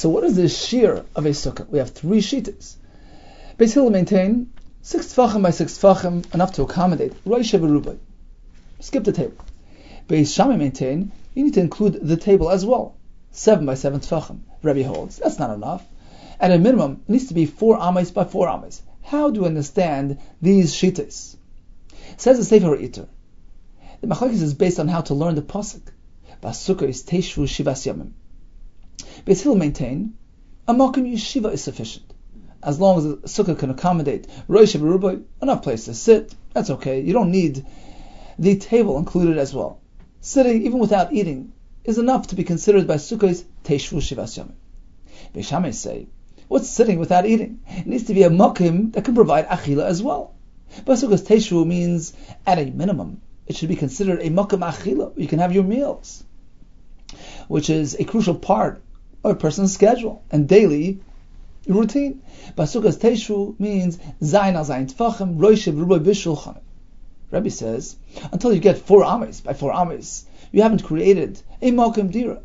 So what is the shear of a sukkah? We have three sheetas. Beis Hillel maintain six tfachim by six tfachim, enough to accommodate Rosh Rubai. Skip the table. Beis Shammai maintain you need to include the table as well. Seven by seven tfachim. Rebbe holds that's not enough. At a minimum, it needs to be four ames by four ames. How do you understand these shitas? Says the Sefer Itur. The machlokes is based on how to learn the pasuk. Basukah is teishvu shivas yamim. Beis Hillel maintain a makom yeshiva is sufficient. As long as the sukkah can accommodate Rosh Rubai, enough place to sit, that's okay. You don't need the table included as well. Sitting, even without eating, is enough to be considered by sukkahs teishvu shivas yamim. Beis Shammai say, what's sitting without eating? It needs to be a makim that can provide achila as well. But sukkahs teishvu means, at a minimum, it should be considered a makom achila. You can have your meals, which is a crucial part of a person's schedule and daily routine. Basukas Teshu means Zayin al Zayin Tfachim Roishev Rubai Bishulchan. Rabbi says, until you get four ames, by four ames, you haven't created a makom dira.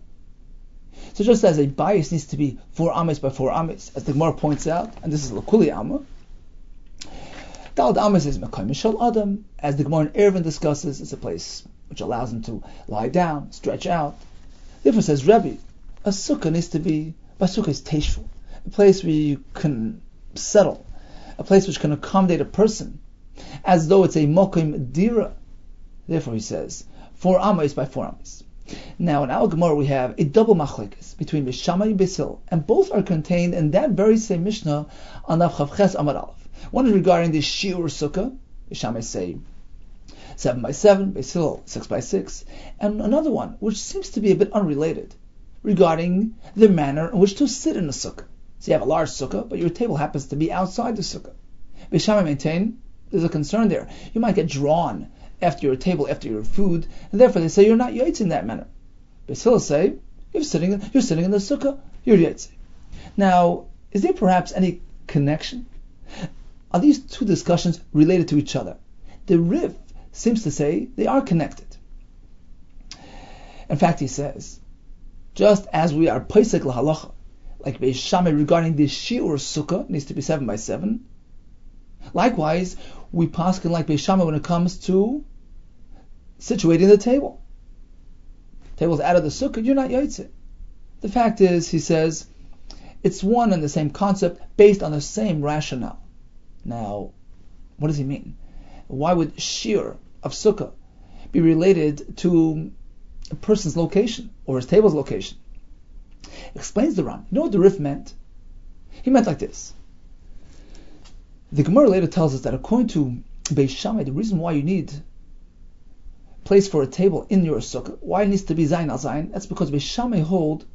So just as a bias needs to be four ames by four ames, as the Gemara points out, and this is Lakuli Amma, Dalad Amas is Mekoy Mishal Adam, as the Gemara in Eruvin discusses, it's a place which allows him to lie down, stretch out. Therefore says Rebbe, a sukkah needs to be, a sukkah is teshvu, a place where you can settle, a place which can accommodate a person, as though it's a mokim dira. Therefore he says, four amas by four amas. Now in our Gemara we have a double machlekes between Beis Shammai and Bisil, and both are contained in that very same Mishnah on Avchavches Amar Aleph. One is regarding the Shiur Sukkah, Beis Shammai say 7 by 7, Basil 6 by 6, and another one, which seems to be a bit unrelated, regarding the manner in which to sit in a sukkah. So you have a large sukkah, but your table happens to be outside the sukkah. Beis Shammai maintain there's a concern there. You might get drawn after your table, after your food, and therefore they say you're not yaitz in that manner. Basil say you're sitting, you're sitting in the sukkah, you're yaitz. Now, is there perhaps any connection are these two discussions related to each other? The Rif seems to say they are connected. In fact, he says, just as we are Pesach lahalacha, like Beis Shammai regarding the Shiur Sukkah needs to be seven by seven. Likewise, we paskin like Beis Shammai when it comes to situating the table. Table's out of the sukkah, you're not yaitze. The fact is, he says, it's one and the same concept based on the same rationale. Now, what does he mean? Why would shear of sukkah be related to a person's location or his table's location? Explains the Ran. You know what the Rif meant? He meant like this. The Gemara later tells us that according to Beis Shammai, the reason why you need place for a table in your sukkah, why it needs to be zayin al zayin, that's because Beis Shammai hold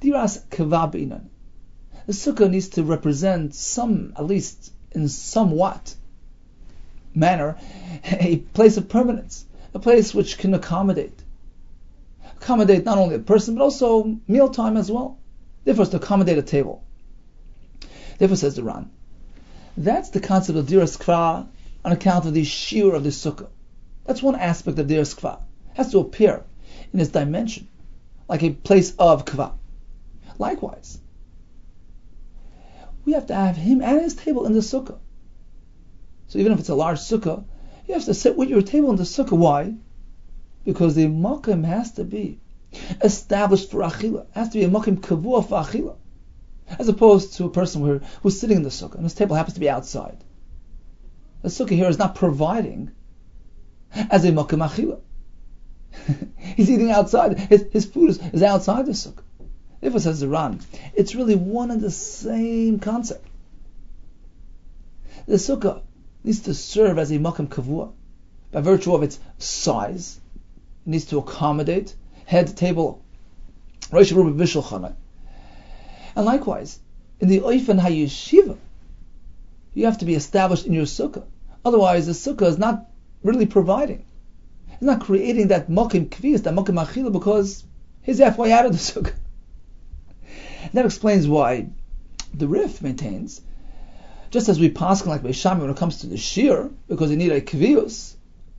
diras kavab The sukkah needs to represent some, at least in somewhat manner a place of permanence, a place which can accommodate. Accommodate not only a person, but also mealtime as well. Therefore, it's to accommodate a table. Therefore, says the Ran, that's the concept of diras kva on account of the shear of the sukkah. That's one aspect of diras kva. Has to appear in its dimension, like a place of kva. Likewise, we have to have him and his table in the sukkah. So even if it's a large sukkah, you have to sit with your table in the sukkah. Why? Because the makim has to be established for achila. It has to be a makim kavua for achila. As opposed to a person who, who's sitting in the sukkah and his table happens to be outside. The sukkah here is not providing as a makim achila. He's eating outside. His, his food is, is outside the sukkah. Therefore, says the Ran, it's really one and the same concept. The sukkah needs to serve as a makam kavua by virtue of its size. Needs to accommodate head, table, and likewise, in the oifen hayeshiva, you have to be established in your sukkah. Otherwise, the sukkah is not really providing. It's not creating that makim kvias, that makim achila, because he's halfway out of the sukkah. That explains why the Rif maintains, just as we pass like Beis Shammai when it comes to the shear, because you need a kvius,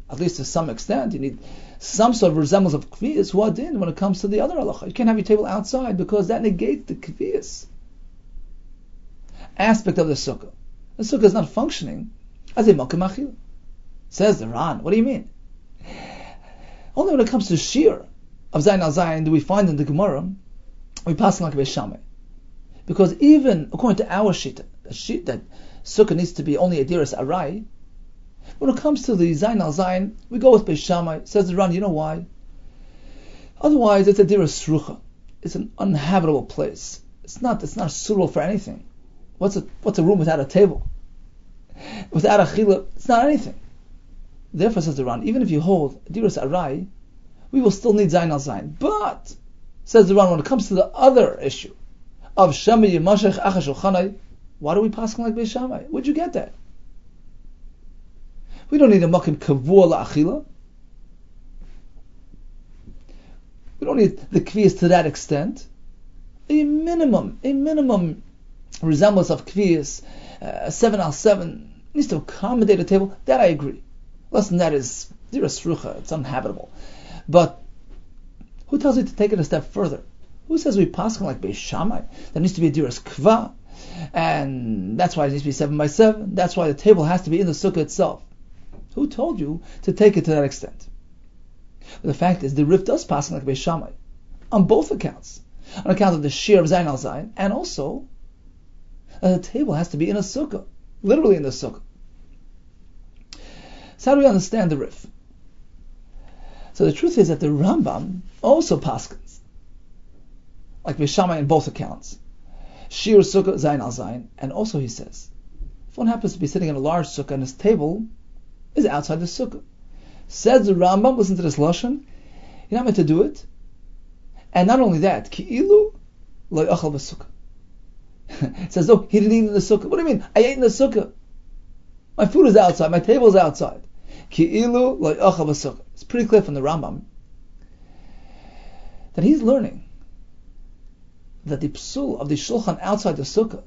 At least to some extent, you need some sort of resemblance of kviyas wadin when it comes to the other halacha. You can't have your table outside because that negates the kviyas aspect of the sukkah. The sukkah is not functioning as a makom. Says the Ran. What do you mean? Only when it comes to shir of Zayin al Zayin do we find in the Gemara we pass like a Beis Shammai. Because even according to our shita, that, shit, that sukkah needs to be only a diras arai, when it comes to the Zayin al Zayin, we go with Beis Shammai. Says the Ran, you know why? Otherwise, it's a diras srucha. It's an uninhabitable place. It's not. It's not suitable for anything. What's a What's a room without a table? Without a chila, it's not anything. Therefore, says the Ran, even if you hold diras arai, we will still need Zayin al Zayin. But says the Ran, when it comes to the other issue of Shema Yimashech Achashulchanai, why do we pass like Beis Shammai? Where'd you get that? We don't need a makim kavua la'achila. We don't need the kviyas to that extent. A minimum, a minimum resemblance of kviyas, uh, seven al seven needs to accommodate a table. That I agree. Less than that is dirasrucha. It's uninhabitable. But who tells you to take it a step further? Who says we pass like Beis Shammai? There needs to be a diras kva, and that's why it needs to be seven by seven. That's why the table has to be in the sukkah itself. Who told you to take it to that extent? But the fact is, the Rif does pass like Beis Shammai on both accounts, on account of the shear of Zayin al Zayin, and also that the table has to be in a sukkah, literally in the sukkah. So how do we understand the Rif? So the truth is that the Rambam also paskins, like Beis Shammai in both accounts, Shir Sukkah Zayin al Zayin, and also he says, if one happens to be sitting in a large sukkah and his table is outside the sukkah. Says the Rambam, listen to this lashon, you're not meant to do it. And not only that, ki'ilu lo yachal b'sukkah. It says, oh, he didn't eat in the sukkah. What do you mean? I ate in the sukkah. My food is outside. My table is outside. Ki'ilu lo yachal b'sukkah. It's pretty clear from the Rambam that he's learning that the psul of the shulchan outside the sukkah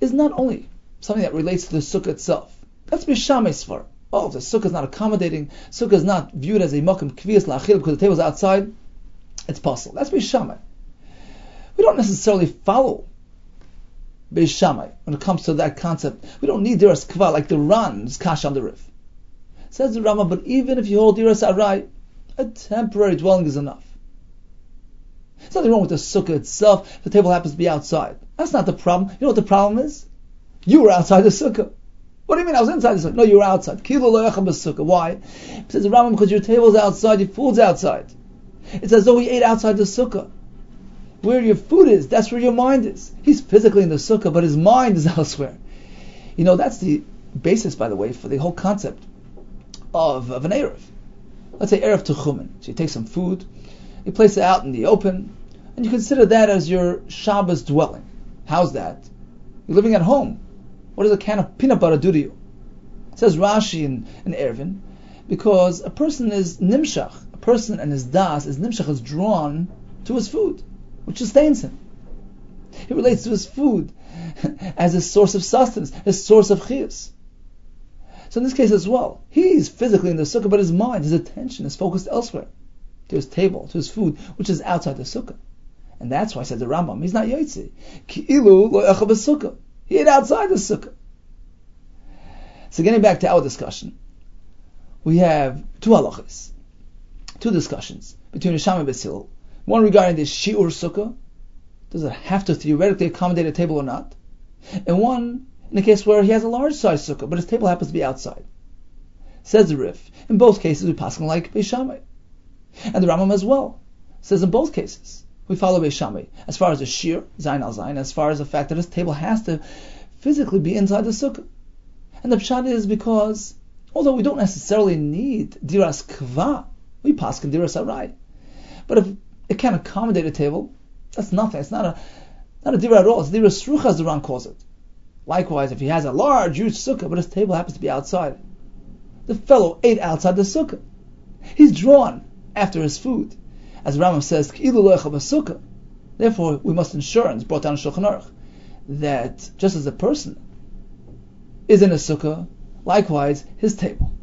is not only something that relates to the sukkah itself, that's Beis Shammai Svar. Oh, the sukkah is not accommodating, sukkah is not viewed as a makom kviyas la'achil because the table is outside, it's possible. That's Beis Shammai. We don't necessarily follow Beis Shammai when it comes to that concept. We don't need diras kva like the Ran's kash on the roof. Says the Rama, but even if you hold diras arai, a temporary dwelling is enough. There's nothing wrong with the sukkah itself. The table happens to be outside. That's not the problem. You know what the problem is? You were outside the sukkah. What do you mean? I was inside the sukkah. No, you were outside. Why? It says the Rambam because your table's outside, your food's outside. It's as though he ate outside the sukkah. Where your food is, that's where your mind is. He's physically in the sukkah, but his mind is elsewhere. You know, that's the basis, by the way, for the whole concept of, of an Erev. Let's say Erev Techumen. So you take some food, you place it out in the open, and you consider that as your Shabbos dwelling. How's that? You're living at home. What does a can of peanut butter do to you? It says Rashi in, in Eruvin, because a person is nimshach, a person and his das is nimshach is drawn to his food, which sustains him. He relates to his food as a source of sustenance, a source of chiyus. So in this case as well, he's physically in the sukkah, but his mind, his attention is focused elsewhere, to his table, to his food, which is outside the sukkah. And that's why I said the Rambam, he's not yotzi. Ki'ilu lo. He ate outside the sukkah. So getting back to our discussion, we have two halachas, two discussions between Risham and Basil. One regarding the shiur sukkah, does it have to theoretically accommodate a table or not? And one in the case where he has a large size sukkah, but his table happens to be outside. Says the Rif, in both cases we pass him like Beis Shammai. And the Rambam as well says in both cases we follow Beis as far as the shir, Zain al Zain, as far as the fact that this table has to physically be inside the sukkah. And the pshat is because, although we don't necessarily need diras kva, we pass can diras arai. But if it can accommodate a table, that's nothing. It's not a not a dira at all. It's diras rucha, as the Ran calls it. Likewise, if he has a large, huge sukkah, but his table happens to be outside, the fellow ate outside the sukkah. He's drawn after his food as Rambam says, Therefore, we must ensure, and it's brought down in Shulchan Aruch, that just as a person is in a sukkah, likewise his table